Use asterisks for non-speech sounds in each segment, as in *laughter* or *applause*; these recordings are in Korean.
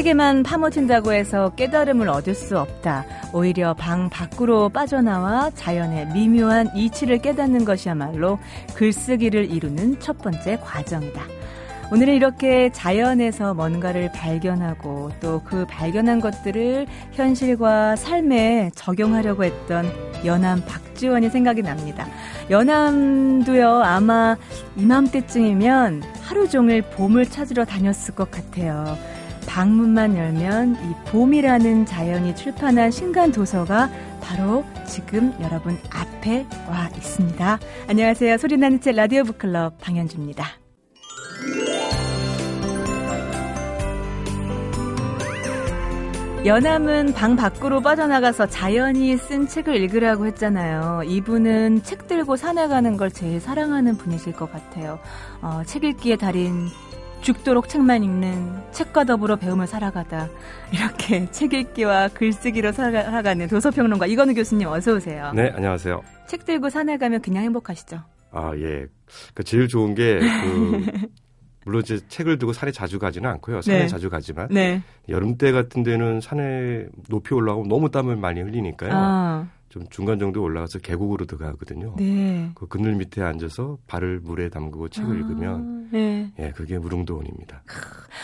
책에만 파묻힌다고 해서 깨달음을 얻을 수 없다. 오히려 방 밖으로 빠져나와 자연의 미묘한 이치를 깨닫는 것이야말로 글쓰기를 이루는 첫 번째 과정이다. 오늘은 이렇게 자연에서 뭔가를 발견하고 또 그 발견한 것들을 현실과 삶에 적용하려고 했던 연암 박지원이 생각이 납니다. 연암도요, 아마 이맘때쯤이면 하루 종일 봄을 찾으러 다녔을 것 같아요. 방문만 열면 이 봄이라는 자연이 출판한 신간 도서가 바로 지금 여러분 앞에 와 있습니다. 안녕하세요. 소리나는 책 라디오 북클럽 방현주입니다. 연암은 방 밖으로 빠져나가서 자연이 쓴 책을 읽으라고 했잖아요. 이분은 책 들고 산에 가는 걸 제일 사랑하는 분이실 것 같아요. 어, 책 읽기의 달인 죽도록 책만 읽는 책과 더불어 배움을 살아가다 이렇게 *laughs* 책 읽기와 글쓰기로 살아가는 도서평론가 이건우 교수님 어서 오세요. 네, 안녕하세요. 책 들고 산에 가면 그냥 행복하시죠? 아, 예. 그 제일 좋은 게그 *laughs* 물론 이제 책을 두고 산에 자주 가지는 않고요. 산에 네. 자주 가지만 네. 여름 때 같은 데는 산에 높이 올라가고 너무 땀을 많이 흘리니까요. 아. 좀 중간 정도 올라가서 계곡으로 들어가거든요. 네. 그 그늘 밑에 앉아서 발을 물에 담그고 책을 아, 읽으면 네. 예, 그게 무릉도원입니다.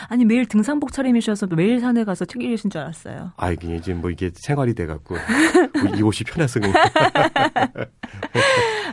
아니 매일 등산복 차림이셔서 매일 산에 가서 책 읽으신 줄 알았어요. 아 이게 이제 뭐 이게 생활이 돼 갖고 뭐이 옷이 편해서 그냥. *laughs*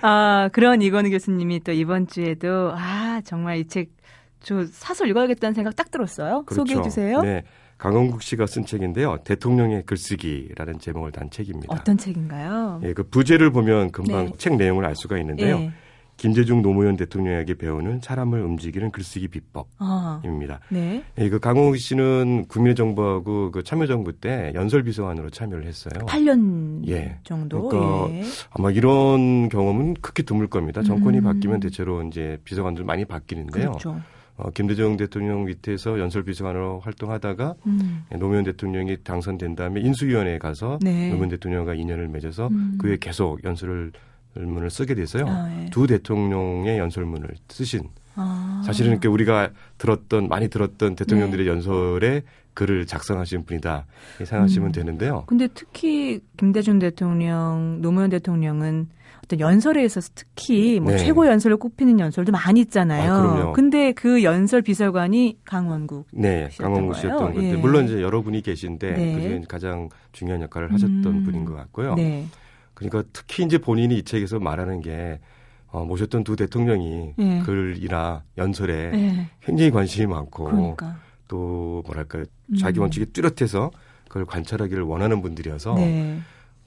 아 그런 이건우 교수님이 또 이번 주에도 아 정말 이 책 저 사서 읽어야겠다는 생각 딱 들었어요. 그렇죠. 소개해 주세요. 네. 강원국 씨가 쓴 책인데요. 대통령의 글쓰기라는 제목을 단 책입니다. 어떤 책인가요? 예, 그 부제를 보면 금방 네. 책 내용을 알 수가 있는데요. 네. 김대중 노무현 대통령에게 배우는 사람을 움직이는 글쓰기 비법입니다. 아, 네. 예, 그 강홍 씨는 국민정부하고 그 참여정부 때 연설비서관으로 참여를 했어요. 8년 예. 정도. 그러니까 예. 아마 이런 경험은 크게 드물 겁니다. 정권이 음. 바뀌면 대체로 이제 비서관들 많이 바뀌는데요. 그렇죠. 어, 김대중 대통령 밑에서 연설비서관으로 활동하다가 음. 노무현 대통령이 당선된 다음에 인수위원회에 가서 네. 노무현 대통령과 인연을 맺어서 음. 그에 계속 연설을 문을 쓰게 돼서요. 아, 네. 두 대통령의 연설문을 쓰신 아. 사실은 그 우리가 들었던 많이 들었던 대통령들의 네. 연설에 글을 작성하신 분이다 생각하시면 음. 되는데요. 근데 특히 김대중 대통령, 노무현 대통령은 어떤 연설에 있어서 특히 뭐 네. 최고 연설을 꼽히는 연설도 많이 있잖아요. 아, 그럼요. 근데 그 연설 비서관이 강원국 네, 강원국 씨였던 건데 예. 물론 이제 여러분이 계신데 네. 그중에 가장 중요한 역할을 하셨던 음. 분인 것 같고요. 네. 그러니까 특히 이제 본인이 이 책에서 말하는 게 어, 모셨던 두 대통령이 네. 글이나 연설에 네. 굉장히 관심이 많고 그러니까. 또 뭐랄까요 자기 음. 원칙이 뚜렷해서 그걸 관찰하기를 원하는 분들이어서 네.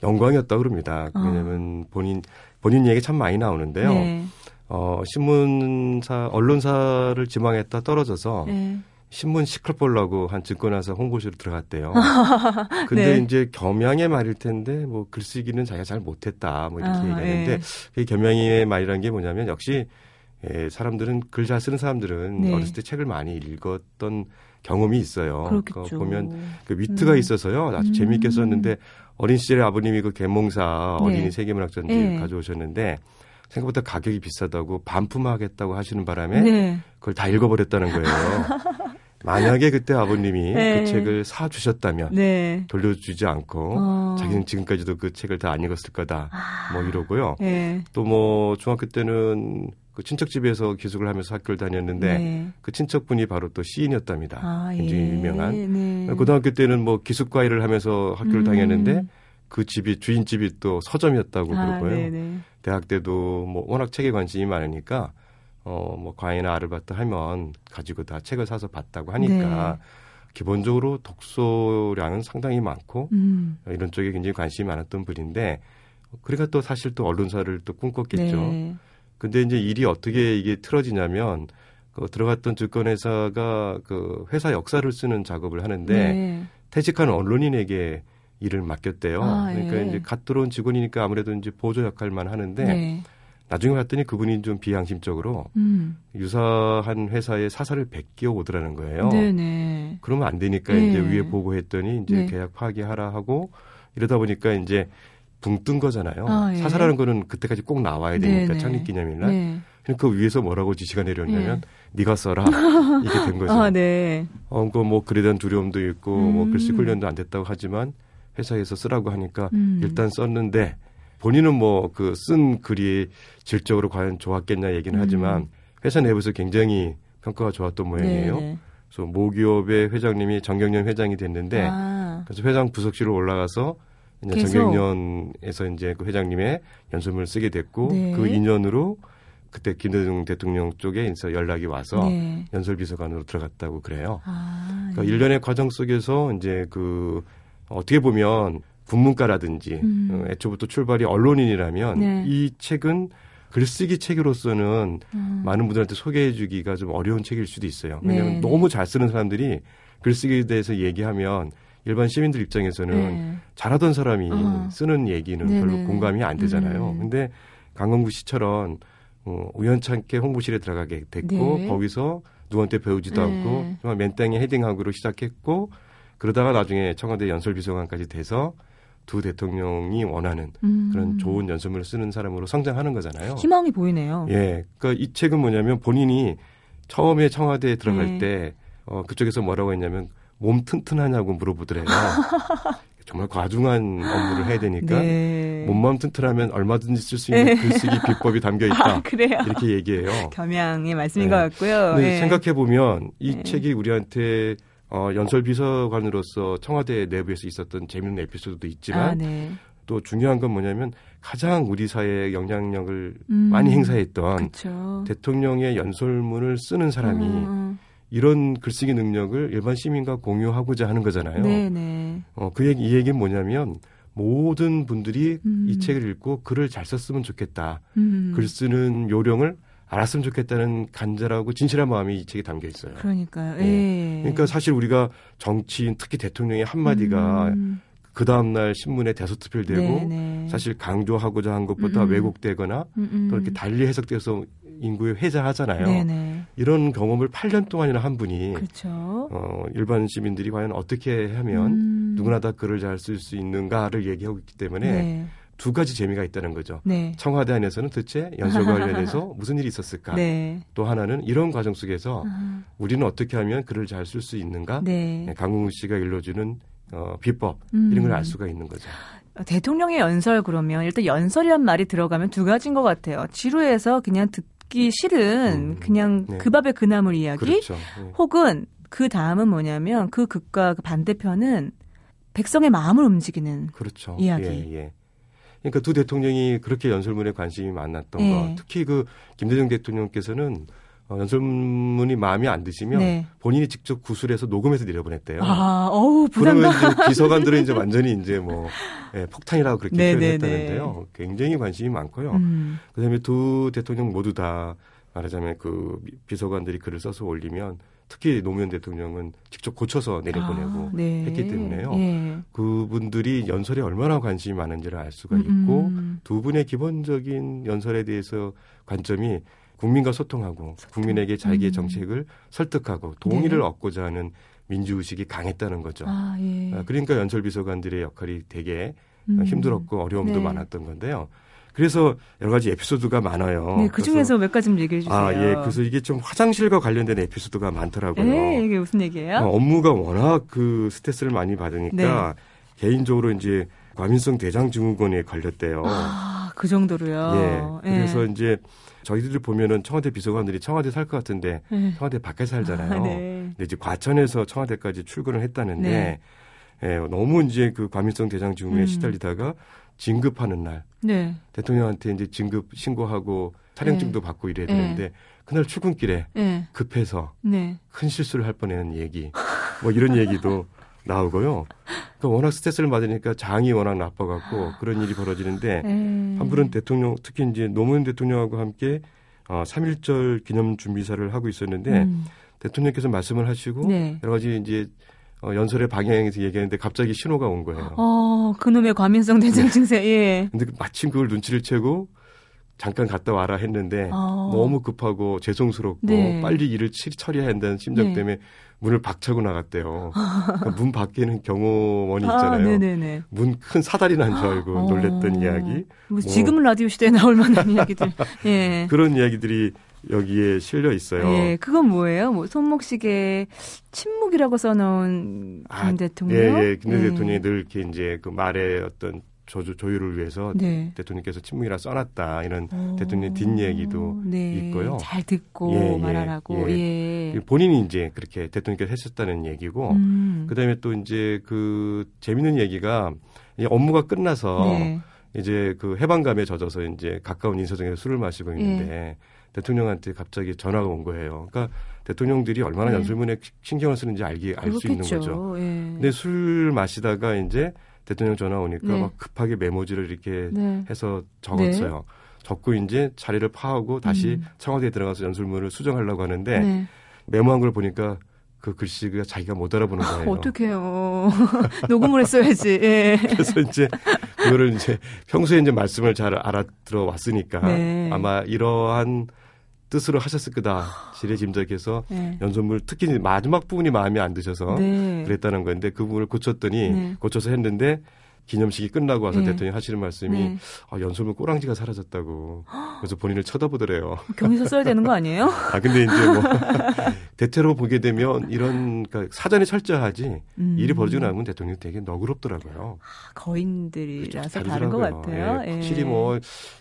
영광이었다 그럽니다. 어. 왜냐하면 본인 본인 얘기 참 많이 나오는데요. 네. 어, 신문사 언론사를 지망했다 떨어져서 네. 신문 시클 보려고 한 증권회사 홍보실로 들어갔대요. *laughs* 근데 네. 이제 겸양의 말일 텐데 뭐 글쓰기는 자기가 잘 못했다 뭐 이렇게 아, 얘기하는데 그 겸양의 말이라는 게 뭐냐면 역시 예, 사람들은 글 잘 쓰는 사람들은 네. 어렸을 때 책을 많이 읽었던 경험이 있어요. 그러니까 보면 그 위트가 음. 있어서요. 아주 음. 재미있게 썼는데 어린 시절에 아버님이 그 개몽사 어린이 네. 세계문학전지 네. 가져오셨는데 생각보다 가격이 비싸다고 반품하겠다고 하시는 바람에 네. 그걸 다 읽어버렸다는 거예요. *laughs* 만약에 그때 아버님이 네. 그 책을 사 주셨다면 네. 돌려주지 않고 어. 자기는 지금까지도 그 책을 다 안 읽었을 거다. 아. 뭐 이러고요. 네. 또뭐 중학교 때는 그 친척 집에서 기숙을 하면서 학교를 다녔는데 네. 그 친척분이 바로 또 시인이었답니다. 아, 굉장히 예. 유명한. 네. 고등학교 때는 뭐 기숙과 일을 하면서 학교를 음. 다녔는데 그 집이 주인집이 또 서점이었다고 아, 그러고요. 네네. 대학 때도 뭐 워낙 책에 관심이 많으니까 어뭐 과외나 아르바이트 하면 가지고 다 책을 사서 봤다고 하니까 네. 기본적으로 독서량은 상당히 많고 음. 이런 쪽에 굉장히 관심이 많았던 분인데 그러니까 또 사실 또 언론사를 또 꿈꿨겠죠. 네. 근데 이제 일이 어떻게 이게 틀어지냐면 그 들어갔던 증권회사가 그 회사 역사를 쓰는 작업을 하는데 네. 퇴직하는 언론인에게 일을 맡겼대요. 아, 그러니까 예. 이제 갓 들어온 직원이니까 아무래도 이제 보조 역할만 하는데 네. 나중에 봤더니 그분이 좀 비양심적으로 음. 유사한 회사의 사설을 베끼어 오더라는 거예요. 네네. 그러면 안 되니까 네. 이제 위에 보고했더니 이제 네. 계약 파기하라 하고 이러다 보니까 이제 붕 뜬 거잖아요. 아, 예. 사설하는 거는 그때까지 꼭 나와야 되니까 창립기념일날. 네. 그러니까 그 위에서 뭐라고 지시가 내렸냐면 예. 네가 써라 *laughs* 이게 된 거죠. 아, 네. 어, 그뭐 글에 대한 두려움도 있고 뭐 음. 뭐 글씨 훈련도 안 됐다고 하지만 회사에서 쓰라고 하니까 음. 일단 썼는데 본인은 뭐 그 쓴 글이 질적으로 과연 좋았겠냐 얘기는 음. 하지만 회사 내부에서 굉장히 평가가 좋았던 모양이에요. 네네. 그래서 모기업의 회장님이 정경련 회장이 됐는데 아. 그래서 회장 부석실로 올라가서 이제 정경련에서 이제 그 회장님의 연설문을 쓰게 됐고 네. 그 인연으로 그때 김대중 대통령 쪽에 인서 연락이 와서 네. 연설비서관으로 들어갔다고 그래요. 아, 그러니까 네. 일련의 과정 속에서 이제 그 어떻게 보면 국문과라든지 음. 어, 애초부터 출발이 언론인이라면 네. 이 책은 글쓰기 책으로서는 음. 많은 분들한테 소개해주기가 좀 어려운 책일 수도 있어요. 왜냐하면 네. 너무 잘 쓰는 사람들이 글쓰기에 대해서 얘기하면 일반 시민들 입장에서는 네. 잘하던 사람이 어. 쓰는 얘기는 네네. 별로 공감이 안 되잖아요. 음. 근데 강건구 씨처럼 어, 우연찮게 홍보실에 들어가게 됐고 네. 거기서 누구한테 배우지도 네. 않고 정말 맨땅에 헤딩하기로 시작했고 그러다가 나중에 청와대 연설비서관까지 돼서 두 대통령이 원하는 음. 그런 좋은 연설문을 쓰는 사람으로 성장하는 거잖아요. 희망이 보이네요. 예. 그러니까 이 책은 뭐냐면 본인이 처음에 청와대에 들어갈 네. 때 어, 그쪽에서 뭐라고 했냐면 몸 튼튼하냐고 물어보더래요. *laughs* 정말 과중한 업무를 해야 되니까 네. 몸만 튼튼하면 얼마든지 쓸 수 있는 네. 글쓰기 비법이 담겨 있다. *laughs* 아, 이렇게 얘기해요. 겸양의 말씀인 네. 것 같고요. 네. 생각해 보면 이 네. 책이 우리한테 어, 연설 비서관으로서 청와대 내부에서 있었던 재밌는 에피소드도 있지만 아, 네. 또 중요한 건 뭐냐면 가장 우리 사회에 영향력을 음, 많이 행사했던 그쵸. 대통령의 연설문을 쓰는 사람이 음. 음. 이런 글쓰기 능력을 일반 시민과 공유하고자 하는 거잖아요. 네네. 네. 어, 그 얘기, 이 얘기는 뭐냐면 모든 분들이 음. 이 책을 읽고 글을 잘 썼으면 좋겠다. 음. 글 쓰는 요령을 알았으면 좋겠다는 간절하고 진실한 마음이 이 책에 담겨 있어요. 그러니까요. 네. 그러니까 사실 우리가 정치인 특히 대통령의 한마디가 음. 그 다음날 신문에 대서특필되고 네네. 사실 강조하고자 한 것보다 음음. 왜곡되거나 음음. 또 이렇게 달리 해석돼서 인구에 회자하잖아요. 네네. 이런 경험을 8년 동안이나 한 분이 그렇죠. 어, 일반 시민들이 과연 어떻게 하면 음. 누구나 다 글을 잘 쓸 수 있는가를 얘기하고 있기 때문에 네. 두 가지 재미가 있다는 거죠. 네. 청와대 안에서는 도대체 연설과 관련해서 *laughs* 무슨 일이 있었을까? 네. 또 하나는 이런 과정 속에서 아. 우리는 어떻게 하면 글을 잘 쓸 수 있는가? 네. 네. 강웅 씨가 일러주는 어, 비법 음. 이런 걸 알 수가 있는 거죠. 대통령의 연설 그러면 일단 연설이란 말이 들어가면 두 가지인 것 같아요. 지루해서 그냥 듣기 싫은 음. 그냥 네. 그 밥에 그 나물 이야기, 그렇죠. 네. 혹은 그 다음은 뭐냐면 그 극과 그 반대편은 백성의 마음을 움직이는 그렇죠. 이야기. 예, 예. 그러니까 두 대통령이 그렇게 연설문에 관심이 많았던 네. 거. 특히 그 김대중 대통령께서는 어, 연설문이 마음에 안 드시면 네. 본인이 직접 구술해서 녹음해서 내려보냈대요. 아, 어우, 부담감. 그러면 이제 비서관들은 이제 완전히 이제 뭐 예, 폭탄이라고 그렇게 네, 네 표현했다는데요. 네. 굉장히 관심이 많고요. 음. 그다음에 두 대통령 모두 다 말하자면 그 비서관들이 글을 써서 올리면 특히 노무현 대통령은 직접 고쳐서 내려보내고 아, 네. 했기 때문에요. 예. 그분들이 연설에 얼마나 관심이 많은지를 알 수가 있고 음. 두 분의 기본적인 연설에 대해서 관점이 국민과 소통하고 소통. 국민에게 자기의 음. 정책을 설득하고 동의를 네. 얻고자 하는 민주의식이 강했다는 거죠. 아, 예. 아, 그러니까 연설비서관들의 역할이 되게 음. 힘들었고 어려움도 네. 많았던 건데요. 그래서 여러 가지 에피소드가 많아요. 네, 그 중에서 몇 가지 좀 얘기해 주세요. 아, 예. 그래서 이게 좀 화장실과 관련된 에피소드가 많더라고요. 네, 이게 무슨 얘기예요? 어, 업무가 워낙 그 스트레스를 많이 받으니까 네. 개인적으로 이제 과민성 대장 증후군에 걸렸대요. 아, 그 정도로요. 예. 그래서 네. 이제 저희들이 보면은 청와대 비서관들이 청와대 살 것 같은데 네. 청와대 밖에 살잖아요. 아, 네. 근데 이제 과천에서 청와대까지 출근을 했다는데 네. 예, 너무 이제 그 과민성 대장 증후군에 음. 시달리다가 진급하는 날 네. 대통령한테 이제 진급 신고하고 차량증도 네. 받고 이래야 되는데 네. 그날 출근길에 네. 급해서 네. 큰 실수를 할 뻔한 얘기 뭐 이런 얘기도 *laughs* 나오고요. 그러니까 워낙 스트레스를 받으니까 장이 워낙 나빠갖고 그런 일이 벌어지는데 음. 한 분은 대통령 특히 이제 노무현 대통령하고 함께 어, 3.1절 기념 준비사를 하고 있었는데 음. 대통령께서 말씀을 하시고 네. 여러 가지 이제 어, 연설의 방향에서 얘기하는데 갑자기 신호가 온 거예요. 어, 그놈의 과민성 대장 네. 증세, 예. 근데 마침 그걸 눈치를 채고 잠깐 갔다 와라 했는데 어. 너무 급하고 죄송스럽고 네. 빨리 일을 처리해야 한다는 심정 네. 때문에 문을 박차고 나갔대요. 그러니까 문 밖에는 경호원이 아, 있잖아요. 아, 문큰 사다리 난 줄 알고 어. 놀랬던 이야기. 뭐 지금 라디오 시대에 나올 만한 이야기들. 예. *laughs* 그런 이야기들이 여기에 실려 있어요. 예, 그건 뭐예요? 뭐 손목시계 침묵이라고 써놓은 아, 김 대통령. 예, 예. 김 예. 대통령이 늘 이렇게 이제 그 말의 어떤 조조, 조율을 위해서 네. 대통령께서 침묵이라 써놨다 이런 오, 대통령 뒷얘기도 네. 있고요. 잘 듣고 예, 예 말하라고. 예, 예. 본인이 이제 그렇게 대통령께서 했었다는 얘기고 음. 그다음에 또 이제 그 재밌는 얘기가 업무가 끝나서 네. 이제 그 해방감에 젖어서 이제 가까운 인사동에서 술을 마시고 있는데 예. 대통령한테 갑자기 전화가 온 거예요. 그러니까 대통령들이 얼마나 네. 연설문에 신경을 쓰는지 알기 알 수 있는 거죠. 예. 근데 술 마시다가 이제 대통령 전화 오니까 네. 막 급하게 메모지를 이렇게 네. 해서 적었어요. 네. 적고 이제 자리를 파하고 다시 음. 청와대에 들어가서 연설문을 수정하려고 하는데 네. 메모한 걸 보니까 그 글씨가 자기가 못 알아보는 거예요. 어떡해요. *laughs* 녹음을 했어야지. 예. *laughs* 그래서 이제 그거를 이제 평소에 이제 말씀을 잘 알아들어 왔으니까 네. 아마 이러한 뜻으로 하셨을 거다. 지레짐작해서 *gasps* 네. 연설물 특히 마지막 부분이 마음에 안 드셔서 네. 그랬다는 건데 그 부분을 고쳤더니 네. 고쳐서 했는데 기념식이 끝나고 와서 네. 대통령이 하시는 말씀이 네. 아, 연설문 꼬랑지가 사라졌다고. 그래서 본인을 쳐다보더래요. 경위서 써야 되는 거 아니에요? *laughs* 아 근데 이제 뭐 *laughs* 대체로 보게 되면 이런 그러니까 사전에 철저하지 음. 일이 벌어지고 나면 대통령이 되게 너그럽더라고요. 아, 거인들이라서 다른 것 같아요. 예, 확실히 뭐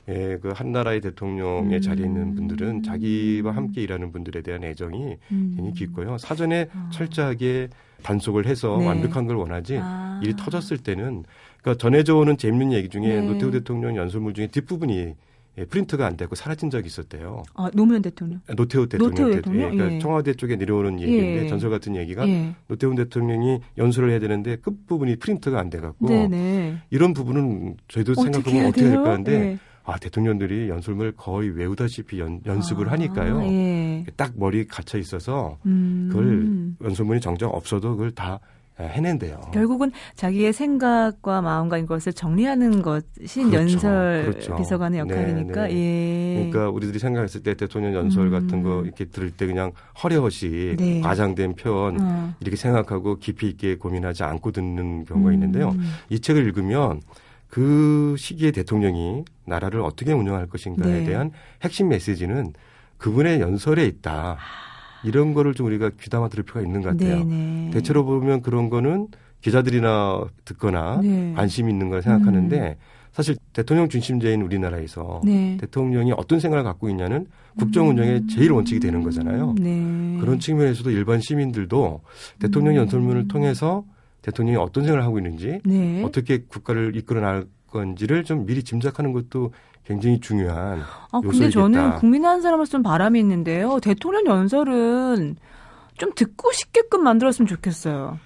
예, 그한 나라의 대통령의 음. 자리에 있는 분들은 자기와 함께 일하는 분들에 대한 애정이 음. 굉장히 깊고요. 사전에 어. 철저하게 단속을 해서 네. 완벽한 걸 원하지 아. 일이 터졌을 때는 그러니까 전해져 오는 재밌는 얘기 중에 네. 노태우 대통령 연설문 중에 뒷부분이 예, 프린트가 안 되고 사라진 적이 있었대요. 아, 노무현 대통령? 아, 노태우 대통령. 노태우 대통령? 예, 그러니까 예. 청와대 쪽에 내려오는 얘기인데 예. 전설 같은 얘기가 예. 노태우 대통령이 연설을 해야 되는데 끝부분이 프린트가 안 돼갖고 네네. 이런 부분은 저희도 생각해보면 어떻게 될까 하는데 예. 아, 대통령들이 연설문을 거의 외우다시피 연, 연습을 아, 하니까요. 예. 딱 머리 갇혀 있어서 음. 그걸 연설문이 정작 없어도 그걸 다 해낸대요. 결국은 자기의 생각과 마음과 이것을 정리하는 것이 그렇죠. 연설 그렇죠. 비서관의 역할이니까. 네, 네. 예. 그러니까 우리들이 생각했을 때 대통령 연설 음. 같은 거 이렇게 들을 때 그냥 허례허시 네. 과장된 표현 어. 이렇게 생각하고 깊이 있게 고민하지 않고 듣는 경우가 음. 있는데요. 이 책을 읽으면 그 시기에 대통령이 나라를 어떻게 운영할 것인가에 네. 대한 핵심 메시지는 그분의 연설에 있다. 이런 거를 좀 우리가 귀담아 들을 필요가 있는 것 같아요. 네네. 대체로 보면 그런 거는 기자들이나 듣거나 네. 관심 있는 걸 생각하는데 음. 사실 대통령 중심제인 우리나라에서 네. 대통령이 어떤 생각을 갖고 있냐는 국정 운영의 음. 제일 원칙이 되는 거잖아요. 네. 그런 측면에서도 일반 시민들도 대통령 음. 연설문을 통해서 대통령이 어떤 생각을 하고 있는지 네. 어떻게 국가를 이끌어 나갈 건지를 좀 미리 짐작하는 것도 굉장히 중요한 아, 요소이겠다. 근데 저는 국민 한 사람으로서 좀 바람이 있는데요. 대통령 연설은 좀 듣고 싶게끔 만들었으면 좋겠어요.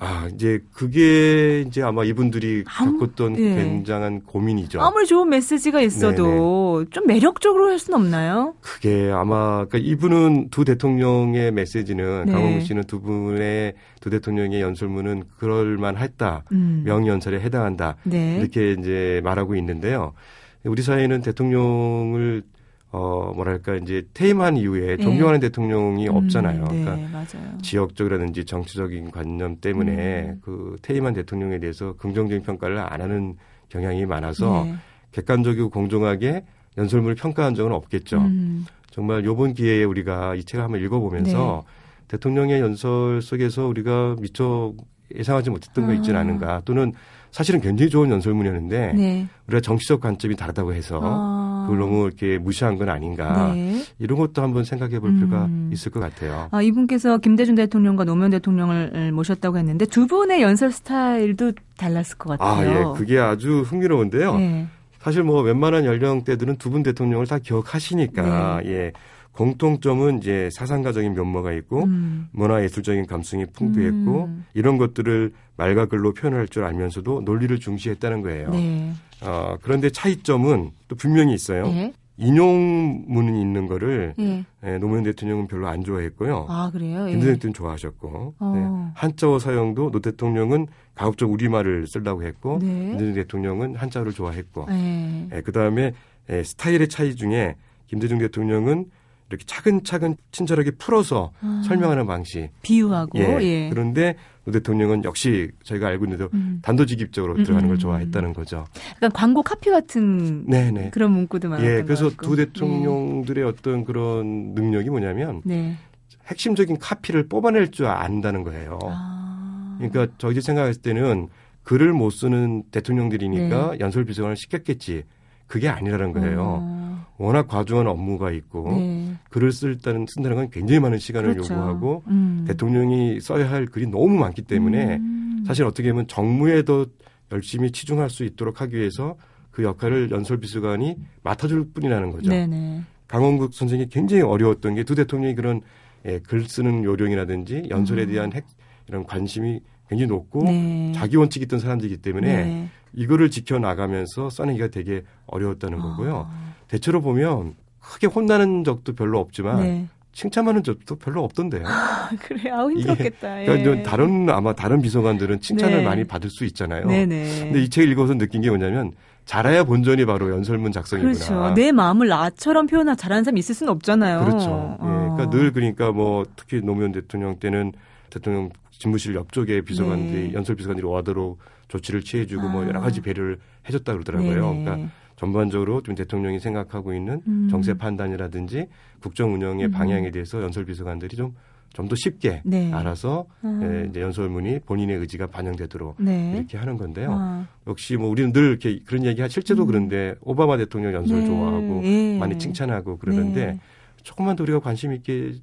아, 이제 그게 이제 아마 이분들이 아무, 겪었던 네. 굉장한 고민이죠. 아무리 좋은 메시지가 있어도 네네. 좀 매력적으로 할 수는 없나요? 그게 아마 그러니까 이분은 두 대통령의 메시지는 네. 강원구 씨는 두 분의 두 대통령의 연설문은 그럴 만했다. 음. 명연설에 해당한다. 네. 이렇게 이제 말하고 있는데요. 우리 사회는 대통령을 어 뭐랄까 이제 퇴임한 이후에 네. 존경하는 네. 대통령이 없잖아요. 음, 네, 그러니까 맞아요. 지역적이라든지 정치적인 관념 때문에 음. 그 퇴임한 대통령에 대해서 긍정적인 평가를 안 하는 경향이 많아서 네. 객관적이고 공정하게 연설문을 평가한 적은 없겠죠. 음. 정말 요번 기회에 우리가 이 책을 한번 읽어보면서 네. 대통령의 연설 속에서 우리가 미처 예상하지 못했던 거 있지는 아. 않은가 또는 사실은 굉장히 좋은 연설문이었는데 네. 우리가 정치적 관점이 다르다고 해서 아. 그걸 너무 이렇게 무시한 건 아닌가 네. 이런 것도 한번 생각해 볼 필요가 음. 있을 것 같아요. 아, 이분께서 김대중 대통령과 노무현 대통령을 모셨다고 했는데 두 분의 연설 스타일도 달랐을 것 같아요. 아, 예. 그게 아주 흥미로운데요. 네. 사실 뭐 웬만한 연령대들은 두 분 대통령을 다 기억하시니까 네. 예. 공통점은 이제 사상가적인 면모가 있고 음. 문화예술적인 감성이 풍부했고 음. 이런 것들을 말과 글로 표현할 줄 알면서도 논리를 중시했다는 거예요. 네. 어, 그런데 차이점은 또 분명히 있어요. 네. 인용문은 있는 거를 예. 예, 노무현 대통령은 별로 안 좋아했고요. 아 그래요? 예. 김대중 대통령 좋아하셨고 어. 네. 한자어 사용도 노 대통령은 가급적 우리말을 쓰려고 했고 네. 김대중 대통령은 한자어를 좋아했고 예. 예, 그 다음에 예, 스타일의 차이 중에 김대중 대통령은 이렇게 차근차근 친절하게 풀어서 아. 설명하는 방식. 비유하고. 예. 예. 그런데 노 대통령은 역시 저희가 알고 있는데 음. 단도직입적으로 음, 들어가는 걸 음, 좋아했다는 거죠. 약간 광고 카피 같은 네네. 그런 문구도 많았던 예, 그래서 두 대통령들의 네. 어떤 그런 능력이 뭐냐면 네. 핵심적인 카피를 뽑아낼 줄 안다는 거예요. 아. 그러니까 저희 생각했을 때는 글을 못 쓰는 대통령들이니까 네. 연설 비서관을 시켰겠지. 그게 아니라는 거예요. 어. 워낙 과중한 업무가 있고 네. 글을 쓸 때는 쓴다는 건 굉장히 많은 시간을 그렇죠. 요구하고 음. 대통령이 써야 할 글이 너무 많기 때문에 음. 사실 어떻게 보면 정무에도 열심히 치중할 수 있도록 하기 위해서 그 역할을 연설 비서관이 맡아줄 뿐이라는 거죠. 네네. 강원국 선생이 굉장히 어려웠던 게 두 대통령이 그런 예, 글 쓰는 요령이라든지 연설에 음. 대한 핵, 이런 관심이 굉장히 높고 네. 자기 원칙이 있던 사람들이기 때문에 네. 이거를 지켜나가면서 써내기가 되게 어려웠다는 거고요. 아. 대체로 보면 크게 혼나는 적도 별로 없지만 네. 칭찬하는 적도 별로 없던데요. 그래, 아우 힘들었겠다. 그러니까 예. 다른 아마 다른 비서관들은 칭찬을 네. 많이 받을 수 있잖아요. 네네. 근데 이 책을 읽어서 느낀 게 뭐냐면 잘해야 본전이 바로 연설문 작성이구나. 그렇죠. 내 마음을 나처럼 표현하 잘하는 사람이 있을 수는 없잖아요. 그렇죠. 어. 예. 그러니까 늘 그러니까 뭐 특히 노무현 대통령 때는 대통령 집무실 옆쪽에 비서관들이 네. 연설 비서관들이 와도록 조치를 취해주고 아. 뭐 여러 가지 아. 배려를 해줬다 그러더라고요. 네네. 그러니까 전반적으로 좀 대통령이 생각하고 있는 음. 정세 판단이라든지 국정 운영의 음. 방향에 대해서 연설 비서관들이 좀 좀 더 쉽게 네. 알아서 아. 예, 이제 연설문이 본인의 의지가 반영되도록 네. 이렇게 하는 건데요. 아. 역시 뭐 우리는 늘 이렇게 그런 얘기 하 실제도 음. 그런데 오바마 대통령 연설 네. 좋아하고 예. 많이 칭찬하고 그러는데 네. 조금만 더 우리가 관심 있게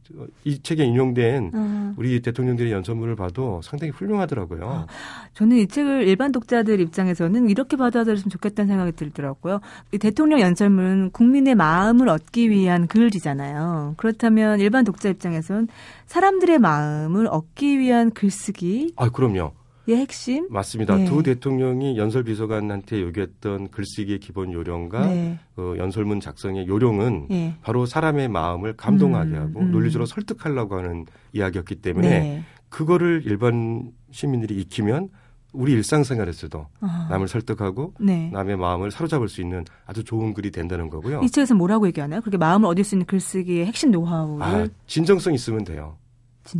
이 책에 인용된 음. 우리 대통령들의 연설문을 봐도 상당히 훌륭하더라고요. 아, 저는 이 책을 일반 독자들 입장에서는 이렇게 받아들였으면 좋겠다는 생각이 들더라고요. 이 대통령 연설문은 국민의 마음을 얻기 위한 글이잖아요. 그렇다면 일반 독자 입장에서는 사람들의 마음을 얻기 위한 글쓰기. 아, 그럼요. 의 핵심? 맞습니다. 네. 두 대통령이 연설 비서관한테 요구했던 글쓰기의 기본 요령과 네. 그 연설문 작성의 요령은 네. 바로 사람의 마음을 감동하게 음, 하고 음. 논리적으로 설득하려고 하는 이야기였기 때문에 네. 그거를 일반 시민들이 익히면 우리 일상생활에서도 아. 남을 설득하고 네. 남의 마음을 사로잡을 수 있는 아주 좋은 글이 된다는 거고요. 이 책에서 뭐라고 얘기하나요? 그렇게 마음을 얻을 수 있는 글쓰기의 핵심 노하우를 아, 진정성 있으면 돼요.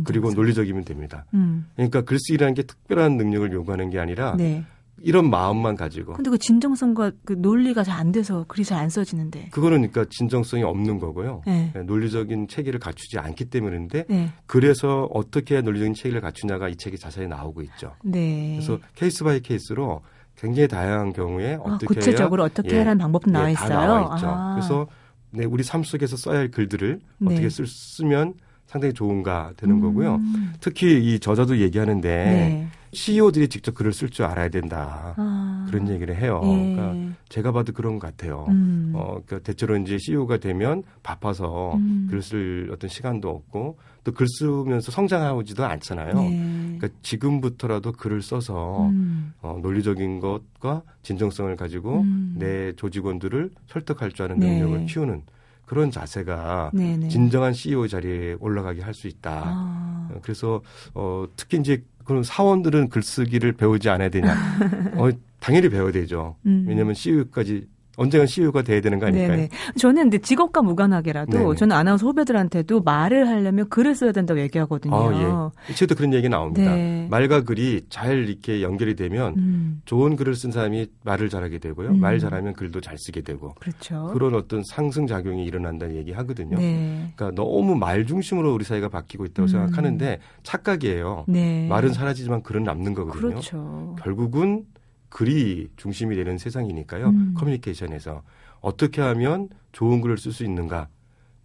그리고 논리적이면 됩니다. 음. 그러니까 글쓰기라는 게 특별한 능력을 요구하는 게 아니라 네. 이런 마음만 가지고. 근데 그 진정성과 그 논리가 잘 안 돼서 글이 잘 안 써지는데. 그거는 그러니까 진정성이 없는 거고요. 네. 네. 논리적인 체계를 갖추지 않기 때문인데 네. 그래서 어떻게 논리적인 체계를 갖추냐가 이 책이 자세히 나오고 있죠. 네. 그래서 case by case로 굉장히 다양한 경우에 아, 어떻게 구체적으로 해야, 어떻게 예, 하라는 방법도 나와 예, 있어요. 나와 있죠. 아. 그래서 네, 우리 삶 속에서 써야 할 글들을 네. 어떻게 쓸, 쓰면 상당히 좋은가 되는 음. 거고요. 특히 이 저자도 얘기하는데 네. CEO들이 직접 글을 쓸 줄 알아야 된다. 아. 그런 얘기를 해요. 예. 그러니까 제가 봐도 그런 것 같아요. 음. 어, 그러니까 대체로 이제 CEO가 되면 바빠서 음. 글쓸 어떤 시간도 없고 또 글 쓰면서 성장하지도 않잖아요. 네. 그러니까 지금부터라도 글을 써서 음. 어, 논리적인 것과 진정성을 가지고 음. 내 조직원들을 설득할 줄 아는 능력을 네. 키우는 그런 자세가 네네. 진정한 CEO 자리에 올라가게 할 수 있다. 아. 그래서 어 특히 이제 그런 사원들은 글쓰기를 배우지 않아야 되냐? *laughs* 어 당연히 배워야 되죠. 음. 왜냐하면 CEO까지 언젠가 CEO가 돼야 되는 거 아닐까요? 네네. 저는 근데 직업과 무관하게라도 네네. 저는 아나운서 후배들한테도 말을 하려면 글을 써야 된다고 얘기하거든요. 아, 예. 책도 그런 얘기 나옵니다. 네. 말과 글이 잘 이렇게 연결이 되면 음. 좋은 글을 쓴 사람이 말을 잘하게 되고요. 음. 말 잘하면 글도 잘 쓰게 되고. 그렇죠. 그런 어떤 상승 작용이 일어난다는 얘기 하거든요. 네. 그러니까 너무 말 중심으로 우리 사회가 바뀌고 있다고 음. 생각하는데 착각이에요. 네. 말은 사라지지만 글은 남는 거거든요. 그렇죠. 결국은 글이 중심이 되는 세상이니까요. 음. 커뮤니케이션에서 어떻게 하면 좋은 글을 쓸 수 있는가.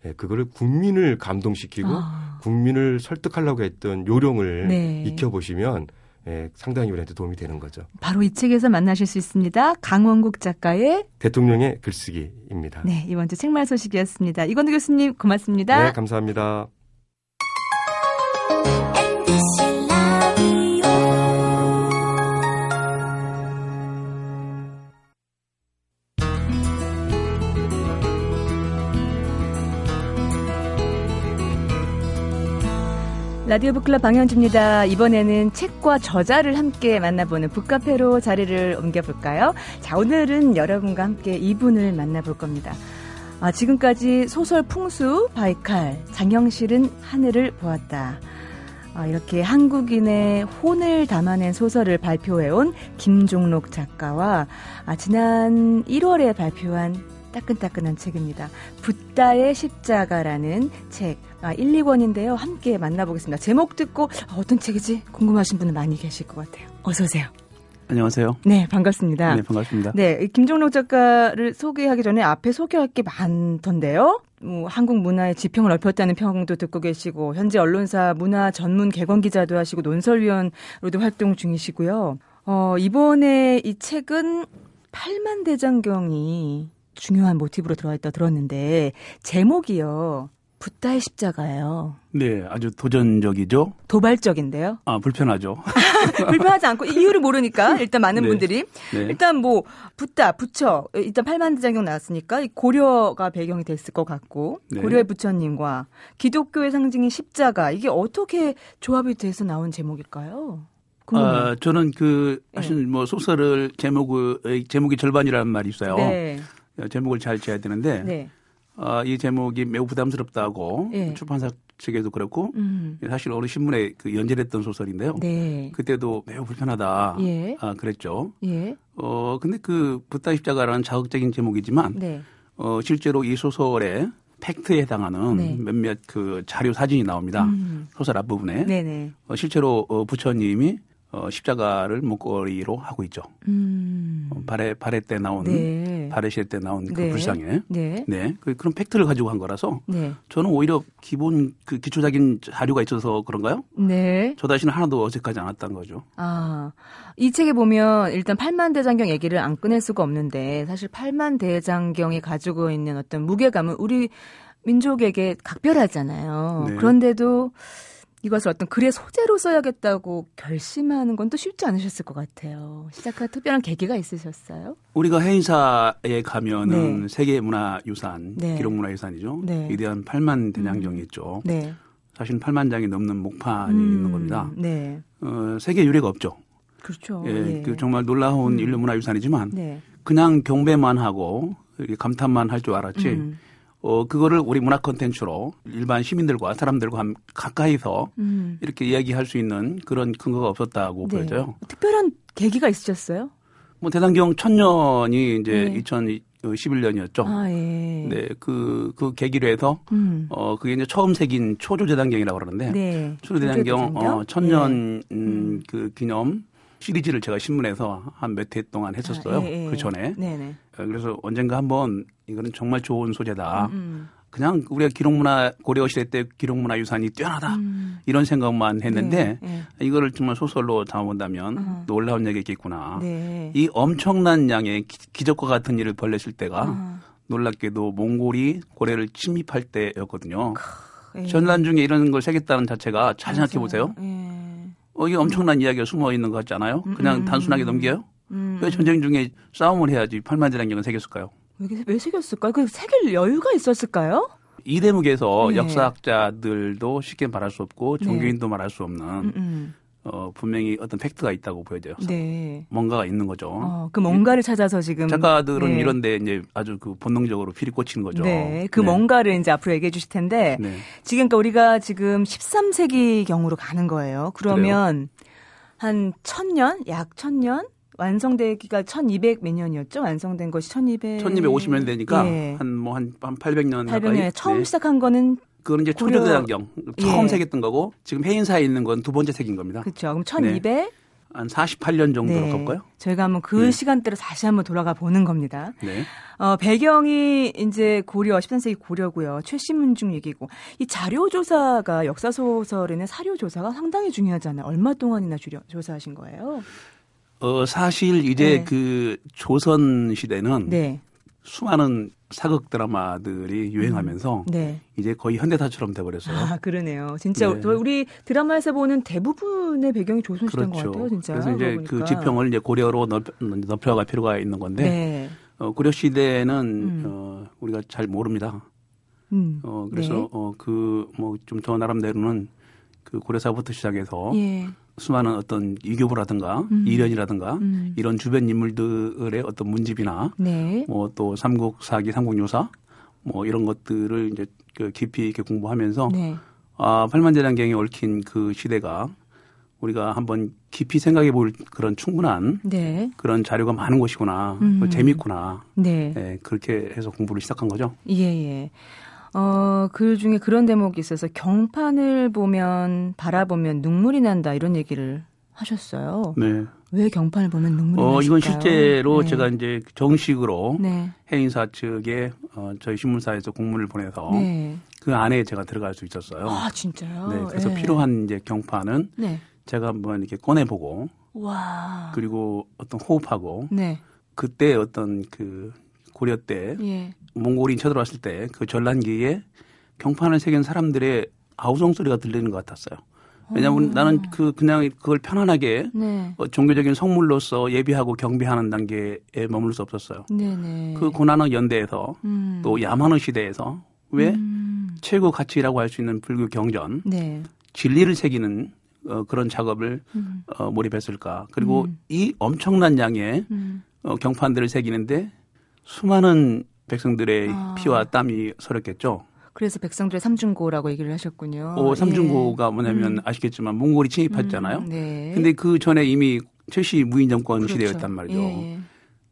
예, 그거를 국민을 감동시키고 아. 국민을 설득하려고 했던 요령을 네. 익혀보시면 예, 상당히 우리한테 도움이 되는 거죠. 바로 이 책에서 만나실 수 있습니다. 강원국 작가의 대통령의 글쓰기입니다. 네, 이번 주 책말 소식이었습니다. 이건우 교수님 고맙습니다. 네, 감사합니다. 라디오 북클럽 방현주입니다. 이번에는 책과 저자를 함께 만나보는 북카페로 자리를 옮겨볼까요? 자, 오늘은 여러분과 함께 이분을 만나볼 겁니다. 아, 지금까지 소설 풍수, 바이칼, 장영실은 하늘을 보았다. 아, 이렇게 한국인의 혼을 담아낸 소설을 발표해온 김종록 작가와 아, 지난 1월에 발표한 따끈따끈한 책입니다. 붓다의 십자가라는 책, 아, 1, 2권인데요. 함께 만나보겠습니다. 제목 듣고 아, 어떤 책이지? 궁금하신 분은 많이 계실 것 같아요. 어서 오세요. 안녕하세요. 네, 반갑습니다. 네, 반갑습니다. 네, 김종록 작가를 소개하기 전에 앞에 소개할 게 많던데요. 뭐 한국 문화의 지평을 넓혔다는 평도 듣고 계시고 현재 언론사 문화 전문 개관 기자도 하시고 논설위원으로도 활동 중이시고요. 어, 이번에 이 책은 팔만 대장경이 중요한 모티브로 들어와 있다 들었는데 제목이요. 붓다의 십자가예요. 네, 아주 도전적이죠. 도발적인데요. 아, 불편하죠. *laughs* 불편하지 않고 이유를 모르니까 일단 많은 네. 분들이 네. 일단 뭐 붓다, 부처 일단 팔만대장경 나왔으니까 고려가 배경이 됐을 것 같고 네. 고려의 부처님과 기독교의 상징인 십자가 이게 어떻게 조합이 돼서 나온 제목일까요? 궁금해요. 아, 저는 그 네. 하신 뭐 소설을 제목의 제목이 절반이라는 말이 있어요. 네. 제목을 잘 지어야 되는데 네. 아, 이 제목이 매우 부담스럽다고 네. 출판사 측에도 그렇고 음. 사실 어느 신문에 그 연재했던 소설인데요. 네. 그때도 매우 불편하다. 예. 아, 그랬죠. 예. 어, 근데 그 붓다 십자가라는 자극적인 제목이지만 네. 어, 실제로 이 소설의 팩트에 해당하는 네. 몇몇 그 자료 사진이 나옵니다. 음. 소설 앞부분에. 네네. 어, 실제로 어, 부처님이 어, 십자가를 목걸이로 하고 있죠. 음. 어, 발에 발에 때 나온 네. 발에실 때 나온 그 네. 불상에 네. 네 그, 그런 팩트를 가지고 한 거라서 네. 저는 오히려 기본 그 기초적인 자료가 있어서 그런가요? 네. 저 다시는 하나도 어색하지 않았다는 거죠. 아, 이 책에 보면 일단 팔만 대장경 얘기를 안 꺼낼 수가 없는데 사실 팔만 대장경이 가지고 있는 어떤 무게감은 우리 민족에게 각별하잖아요. 네. 그런데도 이것을 어떤 글의 소재로 써야겠다고 결심하는 건 또 쉽지 않으셨을 것 같아요. 시작할 특별한 계기가 있으셨어요? 우리가 해인사에 가면은 네. 세계문화유산, 네. 기록문화유산이죠. 네. 위대한 팔만 대장경이 있죠. 네. 사실 8만 장이 넘는 목판이 음, 있는 겁니다. 네. 어, 세계 유례가 없죠. 그렇죠. 예, 예. 그 정말 놀라운 음. 인류문화유산이지만 네. 그냥 경배만 하고 감탄만 할 줄 알았지. 음. 어, 그거를 우리 문화 콘텐츠로 일반 시민들과 사람들과 함- 가까이서 음. 이렇게 이야기할 수 있는 그런 근거가 없었다고 네. 보여져요. 특별한 계기가 있으셨어요? 뭐 대단경 천년이 이제 네. 2011년이었죠. 아, 예. 네, 그, 그 계기로 해서, 음. 어, 그게 이제 처음 새긴 초조대단경이라고 그러는데, 네. 초조대단경? 어, 천년, 예. 음, 그 기념 시리즈를 제가 신문에서 한몇해 동안 했었어요. 아, 예, 예. 그 전에. 네네. 어, 그래서 언젠가 한번 이거는 정말 좋은 소재다. 음. 그냥 우리가 기록문화, 고려 시대 때 기록문화 유산이 뛰어나다. 음. 이런 생각만 했는데, 네, 이거를 정말 소설로 담아본다면 어. 놀라운 얘기가 있겠구나. 네. 이 엄청난 양의 기- 기적과 같은 일을 벌렸을 때가 아, 놀랍게도 몽골이 고래를 침입할 때였거든요. 예. 전란 중에 이런 걸 새겼다는 자체가 잘 생각해 보세요. 예. 어, 이게 엄청난 이야기가 숨어 있는 것 같지 않아요? 그냥 음. 단순하게 넘겨요? 음. 왜 전쟁 중에 싸움을 해야지 팔만대장경을 새겼을까요? 왜, 왜 새겼을까요? 그 새길 여유가 있었을까요? 이 대목에서 네. 역사학자들도 쉽게 말할 수 없고 네. 종교인도 말할 수 없는 음, 음. 어, 분명히 어떤 팩트가 있다고 보여져요. 네. 뭔가가 있는 거죠. 어, 그 뭔가를 찾아서 지금 작가들은 네. 이런데 이제 아주 그 본능적으로 필이 꽂히는 거죠. 네, 그 뭔가를 이제 앞으로 얘기해 주실 텐데 네. 지금 그러니까 우리가 지금 13세기 경으로 가는 거예요. 그러면 한 천년, 약 천년 완성되기가 1200 몇 년이었죠? 완성된 것이 1200 1250년 되니까 예. 한뭐한 800년 800년에 처음 네. 시작한 거는 그건 이제 고려- 초조대장경 처음 예. 새겼던 거고 지금 해인사에 있는 건 두 번째 새긴 겁니다. 그렇죠. 그럼 1200한 48년 정도 네. 가까워요. 저희가 한번 그 네. 시간대로 다시 한번 돌아가 보는 겁니다. 네. 어, 배경이 이제 고려, 13세기 고려고요. 최신문중 얘기고. 이 자료조사가 역사소설에는 사료조사가 상당히 중요하잖아요. 얼마 동안이나 주려, 조사하신 거예요? 어 사실 이제 네. 그 조선 시대는 네. 수많은 사극 드라마들이 유행하면서 네. 이제 거의 현대사처럼 돼버렸어요. 아, 그러네요. 진짜 네. 저 우리 드라마에서 보는 대부분의 배경이 조선시대인 것 그렇죠. 같아요, 진짜. 그래서 이제 그 보니까. 지평을 이제 고려로 넓, 넓혀갈 필요가 있는 건데 네. 어, 고려 시대는 음. 어, 우리가 잘 모릅니다. 음. 어, 그래서 네. 어, 그 뭐 좀 저 나름대로는 그 고려사부터 시작해서 예. 수많은 어떤 이교부라든가 음. 이련이라든가 음. 이런 주변 인물들의 어떤 문집이나 네. 뭐또 삼국 사기, 삼국유사 뭐 이런 것들을 이제 그 깊이 있게 공부하면서 네. 아, 팔만대장경에 얽힌 그 시대가 우리가 한번 깊이 생각해 볼 그런 충분한 네. 그런 자료가 많은 곳이구나. 음. 재밌구나. 네. 네. 그렇게 해서 공부를 시작한 거죠. 예, 예. 어, 그 중에 그런 대목이 있어서 경판을 보면 바라보면 눈물이 난다 이런 얘기를 하셨어요. 네. 왜 경판을 보면 눈물이 어, 나실까요? 이건 실제로 네. 제가 이제 정식으로 네. 해인사 측에 어, 저희 신문사에서 공문을 보내서 네. 그 안에 제가 들어갈 수 있었어요. 아, 진짜요? 네. 그래서 네. 필요한 이제 경판은 네. 제가 한번 이렇게 꺼내보고 와. 그리고 어떤 호흡하고 네. 그때 어떤 그 고려 때 예. 몽골이 쳐들어왔을 때 그 전란기에 경판을 새긴 사람들의 아우성 소리가 들리는 것 같았어요. 왜냐하면 오. 어. 나는 그 그냥 그걸 편안하게 네. 어, 종교적인 성물로서 예비하고 경비하는 단계에 머물 수 없었어요. 네네. 그 고난의 연대에서 음. 또 야만의 시대에서 왜 음. 최고 가치라고 할 수 있는 불교 경전 네. 진리를 새기는 어, 그런 작업을 음. 어, 몰입했을까. 그리고 음. 이 엄청난 양의 음. 어, 경판들을 새기는데 수많은 백성들의 아. 피와 땀이 서렸겠죠. 그래서 백성들의 삼중고라고 얘기를 하셨군요. 어, 삼중고가 예. 뭐냐면 음. 아시겠지만 몽골이 침입했잖아요. 음, 네. 근데 그 전에 이미 최씨 무인 정권 그렇죠. 시대였단 말이죠. 예.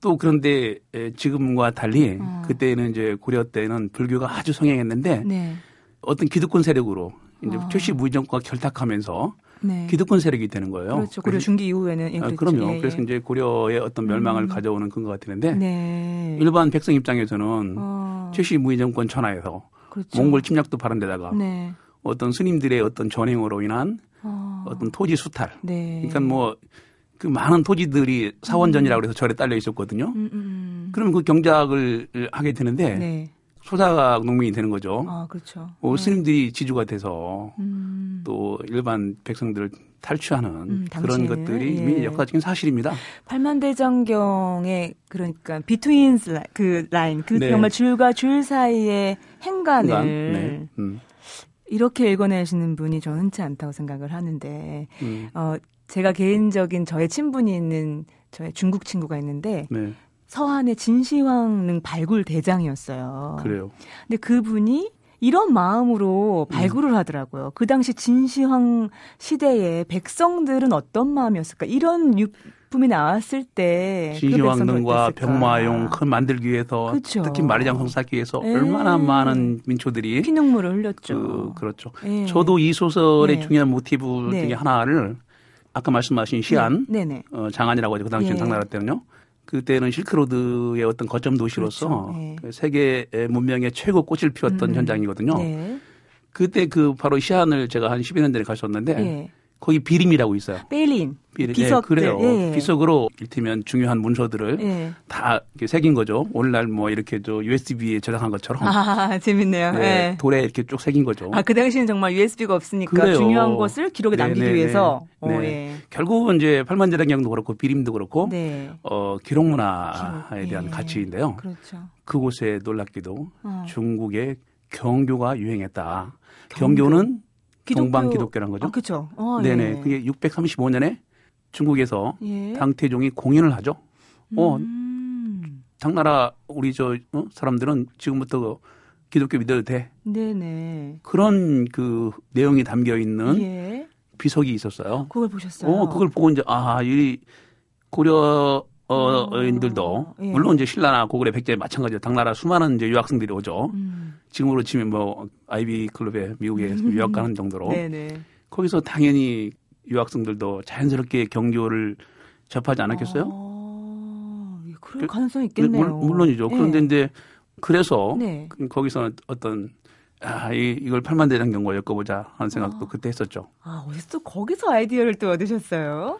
또 그런데 지금과 달리 어. 그때는 이제 고려 때는 불교가 아주 성행했는데 네. 어떤 기득권 세력으로 이제 어. 최씨 무인 정권과 결탁하면서 네. 기득권 세력이 되는 거예요. 그렇죠. 고려 중기 이후에는 예, 아, 그럼요. 예, 그래서 예. 이제 고려의 어떤 멸망을 음. 가져오는 근거가 되는데 네. 일반 백성 입장에서는 어. 최씨 무인 정권 천하에서 그렇죠. 몽골 침략도 바른 데다가 네. 어떤 스님들의 어떤 전행으로 인한 어. 떤 토지 수탈. 네. 그러니까 뭐 그 많은 토지들이 사원전이라고 해서 절에 딸려 있었거든요. 음, 음. 음. 그러면 그 경작을 하게 되는데 네. 소작 농민이 되는 거죠. 아, 그렇죠. 어, 스님들이 지주가 돼서 음. 또 일반 백성들을 탈취하는 음, 그런 것들이 예. 이미 역사적인 사실입니다. 팔만대장경의 그러니까 비트윈스 라인, 그 라인, 그 네. 정말 줄과 줄 사이의 행간을 행간? 네. 음. 이렇게 읽어내시는 분이 저는 흔치 않다고 생각을 하는데 음. 어 제가 개인적인 저의 친분이 있는 저의 중국 친구가 있는데 네. 서한의 진시황릉 발굴 대장이었어요. 그래요. 근데 그분이 이런 마음으로 발굴을 음. 하더라고요. 그 당시 진시황 시대에 백성들은 어떤 마음이었을까? 이런 유품이 나왔을 때그 진시황릉과 그 병마용 큰 만들기 위해서 그쵸. 특히 마리장성 쌓기 위해서 에. 예. 얼마나 많은 민초들이 피눈물을 흘렸죠. 그, 렇죠 에. 예. 저도 이 소설의 네. 중요한 모티브 네. 중에 하나를 아까 말씀하신 시안 네. 어, 장안이라고 하죠. 그 당시 예. 당나라 때는요. 그때는 실크로드의 어떤 거점 도시로서 그렇죠. 네. 그 세계 문명의 최고 꽃을 피웠던 음. 현장이거든요. 네. 그때 그 바로 시안을 제가 한 12년 전에 갔었는데 네. 거기 비림이라고 있어요. 베일린. 비림. 비석. 네, 그래요. 예. 비석으로 일테면 중요한 문서들을 예. 다 이렇게 새긴 거죠. 오늘날 뭐 이렇게 저 USB에 저장한 것처럼. 아, *laughs* 재밌네요. 네, 예. 돌에 이렇게 쭉 새긴 거죠. 아, 그 당시에는 정말 USB가 없으니까 그래요. 중요한 것을 기록에 네, 남기기 네, 네. 위해서. 네. 오, 예. 결국은 이제 팔만제량경도 그렇고 비림도 그렇고 네. 어, 기록 문화에 기록. 대한 예. 가치인데요. 그렇죠. 그곳에 놀랍게도 어. 중국의 경교가 유행했다. 경교. 경교는 기독교. 동방 기독교란 거죠. 아, 그렇죠. 어, 네네. 네. 그게 635년에 중국에서 예. 당태종이 공연을 하죠. 어, 음. 당나라 우리 저 어? 사람들은 지금부터 기독교 믿어도 돼. 네네. 그런 그 내용이 담겨 있는 예. 비석이 있었어요. 그걸 보셨어요? 어, 그걸 보고 이제 아, 이 고려 어인들도 예. 물론 이제 신라나 고구려 백제 마찬가지로 당나라 수많은 이제 유학생들이 오죠. 음. 지금으로 치면 뭐 아이비 클럽에 미국에 유학 가는 정도로 네네. 거기서 당연히 유학생들도 자연스럽게 경교를 접하지 않았겠어요? 아, 그럴 가능성이 있겠네요. 물, 론이죠 네. 그런데 이제 그래서 네. 거기서 어떤 아, 이, 이걸 팔만 대장 경고 엮어보자 하는 생각도 아. 그때 했었죠. 아, 어디서 또 거기서 아이디어를 또 얻으셨어요?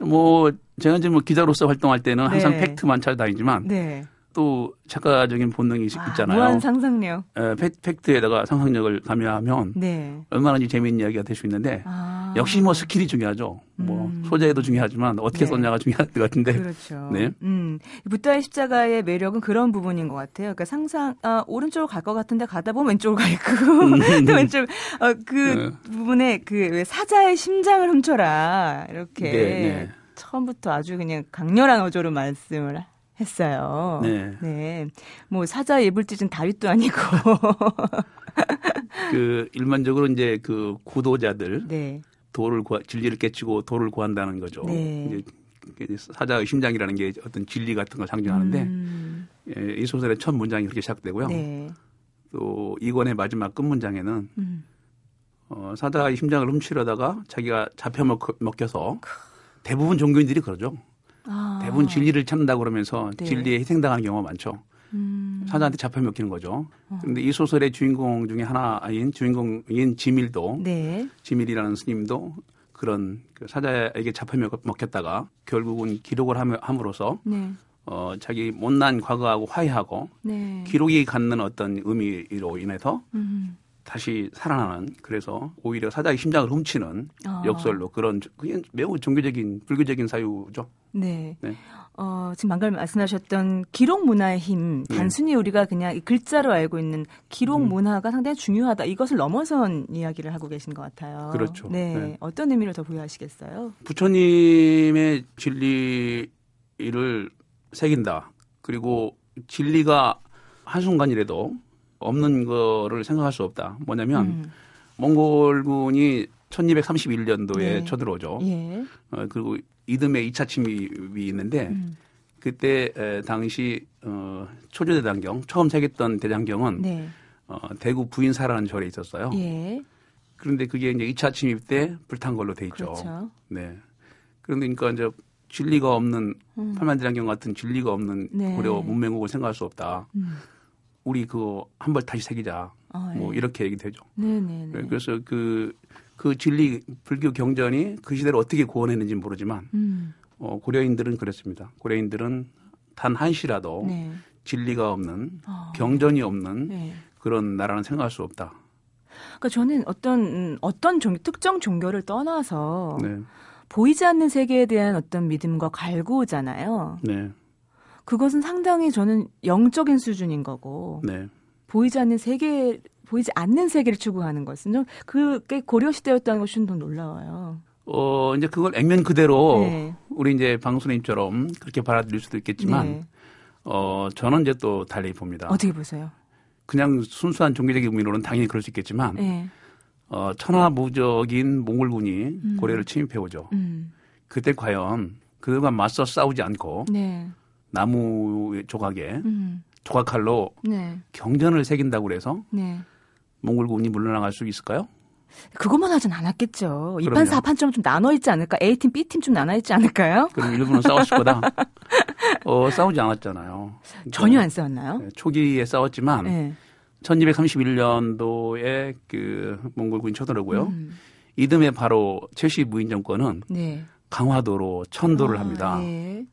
뭐, 제가 이제 뭐 기자로서 활동할 때는 항상 네. 팩트만 찾아다니지만 네. 또 작가적인 본능이 아, 있잖아요. 무한 상상력. 에, 팩트에다가 상상력을 가미하면 네. 얼마나 재미있는 이야기가 될 수 있는데 아. 역시 뭐 스킬이 중요하죠. 뭐 음. 뭐 소재도 중요하지만 어떻게 네. 썼냐가 중요할 것 같은데. 그렇죠. 네. 음. 붓다의 십자가의 매력은 그런 부분인 것 같아요. 그러니까 상상 아, 오른쪽으로 갈 것 같은데 가다 보면 왼쪽으로 가 있고 음. *laughs* 또 왼쪽 어, 그 네. 부분에 그 사자의 심장을 훔쳐라 이렇게. 네, 네. 처음부터 아주 그냥 강렬한 어조로 말씀을 했어요. 네. 네. 뭐 사자 예불 찢은 다윗도 아니고. 그 일반적으로 이제 그 구도자들 네. 도를 구하, 진리를 깨치고 도를 구한다는 거죠. 네. 이제 사자의 심장이라는 게 어떤 진리 같은 걸 상징하는데 음. 예, 이 소설의 첫 문장이 그렇게 시작되고요. 네. 또 이권의 마지막 끝 문장에는 음. 어, 사자의 심장을 훔치려다가 자기가 잡혀 먹, 먹혀서 대부분 종교인들이 그러죠. 아. 대부분 진리를 찾는다 그러면서 네. 진리에 희생당하는 경우가 많죠. 음. 사자한테 잡혀 먹히는 거죠. 어. 그런데 이 소설의 주인공 중에 하나인 주인공인 지밀도 네. 지밀이라는 스님도 그런 그 사자에게 잡혀 먹혔다가 결국은 기록을 함으로써 네. 어, 자기 못난 과거하고 화해하고 네. 기록이 갖는 어떤 의미로 인해서 음. 다시 살아나는 그래서 오히려 사자의 심장을 훔치는 아. 역설로 그런 그게 매우 종교적인 불교적인 사유죠. 네. 네. 어, 지금 방금 말씀하셨던 기록 문화의 힘, 네. 단순히 네. 우리가 그냥 글자로 알고 있는 기록 음. 문화가 상당히 중요하다. 이것을 넘어선 이야기를 하고 계신 것 같아요. 그렇죠. 네. 네. 어떤 의미를 더 부여하시겠어요? 부처님의 진리를 새긴다. 그리고 진리가 한순간이라도 없는 거를 생각할 수 없다. 뭐냐면 음. 몽골군이 1231년도에 네. 쳐들어오죠. 예. 어, 그리고 이듬해 2차 침입이 있는데 음. 그때 에, 당시 어, 초조 대장경 처음 새겼던 대장경은 네. 어, 대구 부인사라는 절에 있었어요. 예. 그런데 그게 이제 2차 침입 때 불탄 걸로 돼 있죠. 그렇죠. 네. 그러니까 이제 진리가 없는 음. 팔만대장경 같은 진리가 없는 네. 고려 문명국을 생각할 수 없다. 음. 우리 그거 한벌 다시 새기자. 아, 뭐 예. 이렇게 얘기되죠. 네네네. 네, 그래서 그, 그 진리 불교 경전이 그 시대를 어떻게 구원했는지 모르지만 음. 어, 고려인들은 그랬습니다. 고려인들은 단 한시라도 네. 진리가 없는 어. 경전이 없는 네. 그런 나라는 생각할 수 없다. 그러니까 저는 어떤 음, 어떤 종, 특정 종교를 떠나서 네. 보이지 않는 세계에 대한 어떤 믿음과 갈구잖아요. 네. 그것은 상당히 저는 영적인 수준인 거고 네. 보이지 않는 세계 보이지 않는 세계를 추구하는 것은 좀 그게 고려 시대였다는 것이 좀 놀라워요. 어 이제 그걸 액면 그대로 네. 우리 이제 방송님처럼 그렇게 받아들일 수도 있겠지만 네. 어 저는 이제 또 달리 봅니다. 어떻게 보세요? 그냥 순수한 종교적인 의미로는 당연히 그럴 수 있겠지만 네. 어 천하무적인 몽골군이 음. 고려를 침입해 오죠. 음. 그때 과연 그들과 맞서 싸우지 않고 네. 나무 조각에 음. 조각칼로 네. 경전을 새긴다고 그래서 네. 몽골군이 물러나갈 수 있을까요? 그것만 하진 않았겠죠. 2판, 4판처럼 좀 나눠 있지 않을까? A팀, B팀 좀 나눠 있지 않을까요? 그럼 일본은 싸웠을 거다. 어, 싸우지 않았잖아요. 그러니까 전혀 안 싸웠나요? 네, 초기에 싸웠지만 네. 1231년도에 그 몽골군이 쳐들어오고요. 음. 이듬해 바로 최씨 무인 정권은 네. 강화도로 천도를 아, 합니다. 네.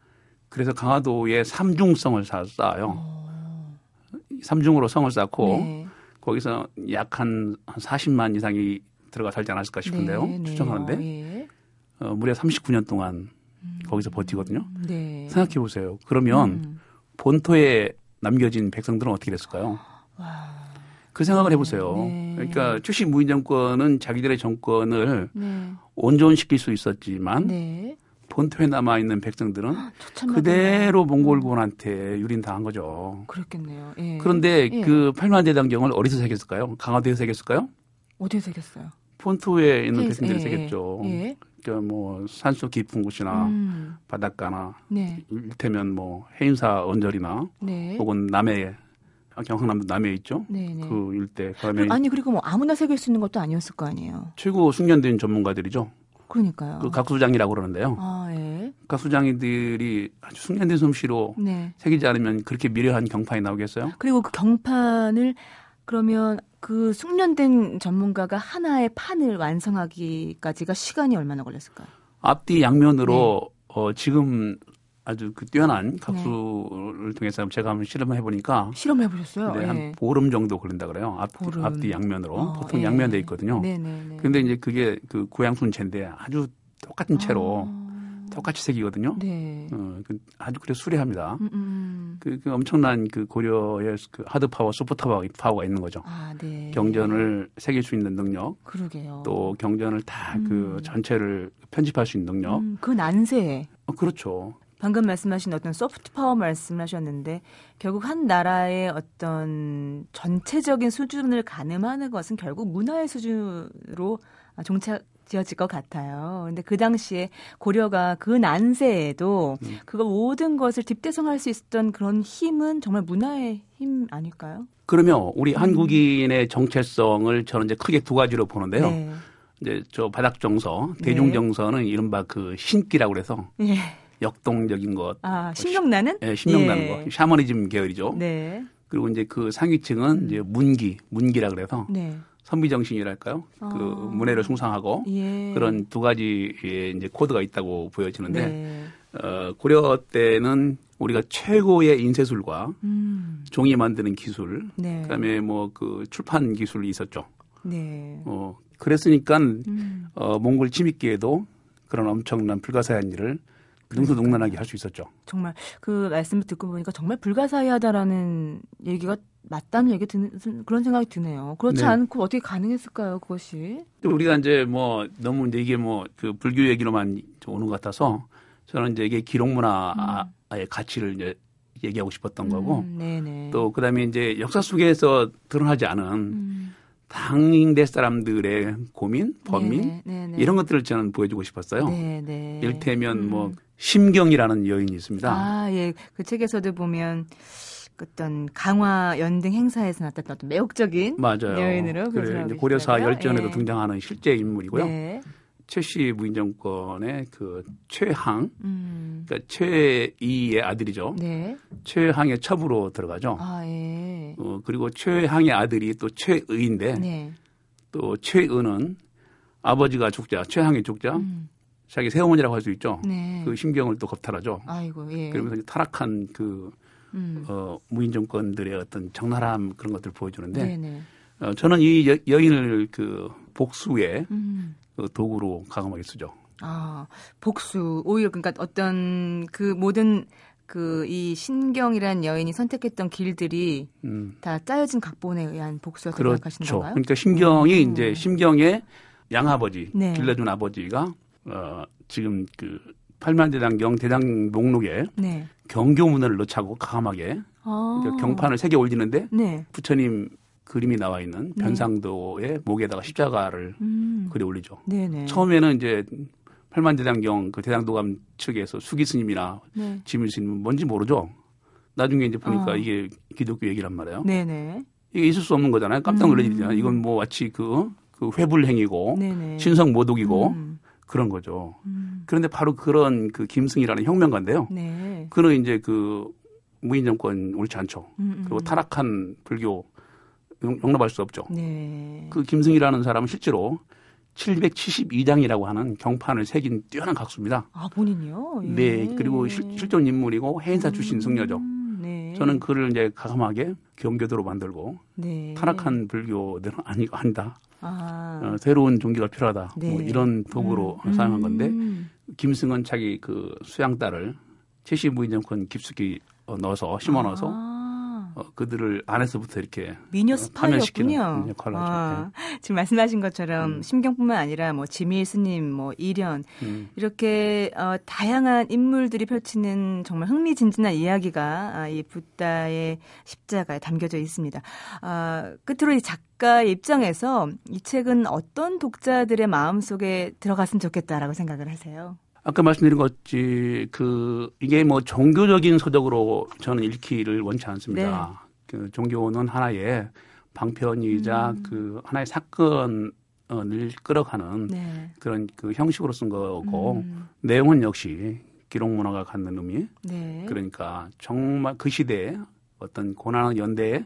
그래서 강화도에 삼중성을 쌓아요. 어. 삼중으로 성을 쌓고 네. 거기서 약 한 40만 이상이 들어가 살지 않았을까 싶은데요. 네, 네. 추정하는데 예. 어, 무려 39년 동안 음. 거기서 버티거든요. 네. 생각해 보세요. 그러면 음. 본토에 남겨진 백성들은 어떻게 됐을까요? 와. 그 생각을 해보세요. 네. 그러니까 출신 무인 정권은 자기들의 정권을 네. 온전시킬 수 있었지만 네. 본토에 남아 있는 백성들은 그대로 몽골 군한테 유린당한 거죠. 그렇겠네요. 예. 그런데 예. 그 팔만 대장경을 어디서 새겼을까요? 강화도에서 새겼을까요? 어디서 새겼어요? 본토에 있는 백성들이 예. 새겼죠. 예. 그러니까 뭐 산속 깊은 곳이나 음. 바닷가나 네. 일테면 뭐 해인사 언저리나 네. 혹은 남해 경상남도 남해에 있죠. 네네. 네. 그 일대. 그다음에 아니 그리고 뭐 아무나 새길 수 있는 것도 아니었을 거 아니에요. 최고 숙련된 전문가들이죠. 그러니까요. 그 각수장이라고 그러는데요. 아, 예. 각수장이들이 아주 숙련된 솜씨로 네. 새기지 않으면 그렇게 미려한 경판이 나오겠어요? 그리고 그 경판을 그러면 그 숙련된 전문가가 하나의 판을 완성하기까지가 시간이 얼마나 걸렸을까요? 앞뒤 양면으로 네. 어, 지금 아주 그 뛰어난 네. 각수를 네. 통해서 제가 한번 실험을 해보니까 실험해 보셨어요? 네, 한 네. 보름 정도 걸린다 그래요. 앞, 보름. 앞뒤 양면으로 어, 보통 예. 양면돼 있거든요. 네네네. 근데 이제 그게 그 고양순 채인데 아주 똑같은 채로 아. 똑같이 색이거든요. 네. 어, 그 아주 그래 수려합니다. 음, 음, 음. 그, 그, 엄청난 그 고려의 그 하드 파워, 소프트 파워가 있는 거죠. 아, 네. 경전을 새길 수 있는 능력. 그러게요. 또 경전을 다그 음. 전체를 편집할 수 있는 능력. 음, 그 난세. 어, 그렇죠. 방금 말씀하신 어떤 소프트 파워 말씀하셨는데 결국 한 나라의 어떤 전체적인 수준을 가늠하는 것은 결국 문화의 수준으로 종착 지어질 것 같아요. 근데 그 당시에 고려가 그 난세에도 음. 그거 모든 것을 뒷대성할 수 있었던 그런 힘은 정말 문화의 힘 아닐까요? 그러면 우리 음. 한국인의 정체성을 저는 이제 크게 두 가지로 보는데요. 네. 이제 저 바닥 정서, 대중 정서는 네. 이른바 그 신기라고 그래서 네. 역동적인 것. 아, 신경나는? 예, 신경나는 예. 거. 샤머니즘 계열이죠. 네. 그리고 이제 그 상위층은 음. 이제 문기, 문기라 그래서 네. 선비 정신이랄까요? 그 아. 그 문해를 숭상하고 예. 그런 두 가지의 이제 코드가 있다고 보여지는데 네. 어, 고려 때는 우리가 최고의 인쇄술과 음. 종이 만드는 기술, 네. 그다음에 뭐 그 출판 기술이 있었죠. 네. 어, 그랬으니까 음. 어, 몽골 침입기에도 그런 엄청난 불가사의한 일을 능수능란하게 할 수 있었죠. 정말 그 말씀을 듣고 보니까 정말 불가사의하다라는 얘기가 맞다는 얘기 드는 그런 생각이 드네요. 그렇지 네. 않고 어떻게 가능했을까요, 그것이? 우리가 이제 뭐 너무 이제 이게 뭐 그 불교 얘기로만 오는 것 같아서 저는 이제 이게 기록 문화의 음. 가치를 이제 얘기하고 싶었던 거고 음, 또 그다음에 이제 역사 속에서 드러나지 않은 음. 당대 사람들의 고민, 범민 네네, 네네. 이런 것들을 저는 보여주고 싶었어요. 네네. 일테면 뭐 음. 뭐 심경이라는 여인이 있습니다. 아, 예. 그 책에서도 보면 어떤 강화 연등 행사에서 나타났던 어떤 매혹적인 맞아요. 여인으로 그래, 이제 고려사 열전에도 예. 등장하는 실제 인물이고요. 네. 최씨 무인정권의 그 최항, 음. 그러니까 최이의 아들이죠. 네. 최항의 첩으로 들어가죠. 아, 예. 어, 그리고 최항의 아들이 또 최의인데 네. 또 최의는 아버지가 죽자, 최항의 죽자, 음. 자기 새어머니라고 할 수 있죠. 네. 그 심경을 또 겁탈하죠. 아이고, 예. 그러면서 타락한 그 음. 어, 무인 정권들의 어떤 적나라함 그런 것들을 보여주는데 네네. 어, 저는 이 여, 여인을 그 복수의 음. 그 도구로 가감하게 쓰죠. 아 복수 오히려 그러니까 어떤 그 모든 그 이 신경이라는 여인이 선택했던 길들이 음. 다 짜여진 각본에 의한 복수라고 그렇죠. 생각하시는 건가요? 그러니까 심경이 음. 이제 심경의 양아버지 네. 길러준 아버지가 어, 지금 그 팔만대장경 대장 목록에 네. 경교문을 넣자고 강함하게 아. 그러니까 경판을 세개 올리는데 네. 부처님 그림이 나와 있는 네. 변상도의 목에다가 십자가를 음. 그려 올리죠. 네네. 처음에는 이제 팔만대장경 그 대장도감 측에서 수기 스님이나 네. 지밀 스님은 뭔지 모르죠. 나중에 이제 보니까 아. 이게 기독교 얘기란 말이에요. 네네. 이게 있을 수 없는 거잖아요. 깜짝 놀라지잖아요. 음. 이건 뭐 마치 그, 그 회불행이고 신성 모독이고 음. 그런 거죠. 음. 그런데 바로 그런 그 김승이라는 혁명가인데요. 네. 그는 이제 그 무인 정권 옳지 않죠. 음, 음. 그리고 타락한 불교 용납할 수 없죠. 네. 그 김승이라는 사람은 실제로 772장이라고 하는 경판을 새긴 뛰어난 각수입니다. 아 본인이요? 예. 네. 그리고 실, 실존 인물이고 해인사 출신 승려죠. 음, 네. 저는 그를 이제 가감하게 경교도로 만들고 네. 타락한 불교들은 아니 아니다. 아. 어, 새로운 종교가 필요하다. 뭐 네. 뭐 이런 도구로 음. 사용한 건데 음. 김승은 자기 그 수양딸을 최씨 무인정권 깊숙이 어, 넣어서 심어 넣어서 아. 어, 그들을 안에서부터 이렇게 미녀 어, 스파이였군요. 역할을 아, 네. 지금 말씀하신 것처럼 음. 심경뿐만 아니라 뭐 지밀 스님, 뭐 이련 음. 이렇게 어, 다양한 인물들이 펼치는 정말 흥미진진한 이야기가 아, 이 붓다의 십자가에 담겨져 있습니다. 아, 끝으로 이 작가의 입장에서 이 책은 어떤 독자들의 마음 속에 들어갔으면 좋겠다라고 생각을 하세요? 아까 말씀드린 것이 그 이게 뭐 종교적인 서적으로 저는 읽기를 원치 않습니다. 네. 그 종교는 하나의 방편이자 음. 그 하나의 사건을 끌어가는 네. 그런 그 형식으로 쓴 거고 음. 내용은 역시 기록 문화가 갖는 의미. 네. 그러니까 정말 그 시대에 어떤 고난의 연대에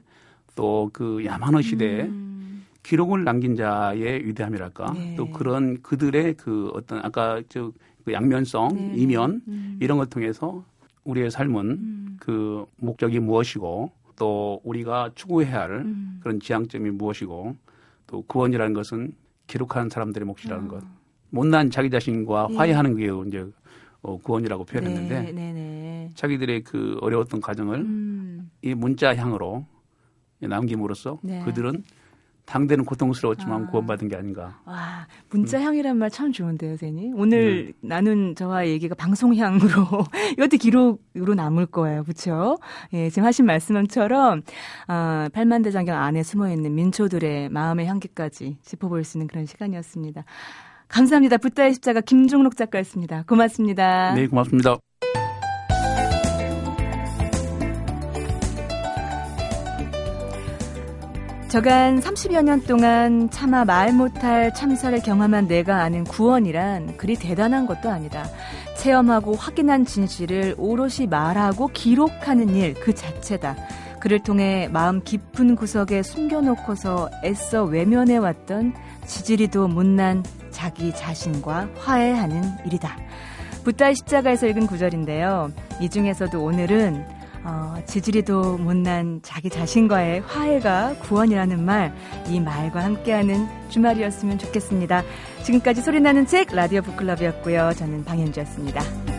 또 그 야만의 시대에 음. 기록을 남긴 자의 위대함이랄까 네. 또 그런 그들의 그 어떤 아까 저 그 양면성, 네. 이면 음. 이런 걸 통해서 우리의 삶은 음. 그 목적이 무엇이고 또 우리가 추구해야 할 음. 그런 지향점이 무엇이고 또 구원이라는 것은 기록하는 사람들의 몫이라는 어. 것. 못난 자기 자신과 네. 화해하는 게 이제 어, 구원이라고 표현했는데 네, 네, 네. 자기들의 그 어려웠던 과정을 음. 이 문자향으로 남김으로써 네. 그들은 당대는 고통스러웠지만 아. 구원받은 게 아닌가. 와, 문자향이란 음. 말참 좋은데요, 선생님. 오늘 네. 나눈 저와 얘기가 방송향으로 *laughs* 이것도 기록으로 남을 거예요, 그렇죠? 예, 지금 하신 말씀처럼 어, 팔만대장경 안에 숨어 있는 민초들의 마음의 향기까지 짚어 볼 수 있는 그런 시간이었습니다. 감사합니다. 붓다의 십자가 김종록 작가였습니다. 고맙습니다. 네, 고맙습니다. 저간 30여 년 동안 차마 말 못할 참사를 경험한 내가 아는 구원이란 그리 대단한 것도 아니다. 체험하고 확인한 진실을 오롯이 말하고 기록하는 일 그 자체다. 그를 통해 마음 깊은 구석에 숨겨놓고서 애써 외면해왔던 지지리도 못난 자기 자신과 화해하는 일이다. 붓다의 십자가에서 읽은 구절인데요. 이 중에서도 오늘은 어, 지지리도 못난 자기 자신과의 화해가 구원이라는 말, 이 말과 함께하는 주말이었으면 좋겠습니다. 지금까지 소리나는 책 라디오 북클럽이었고요. 저는 방현주였습니다.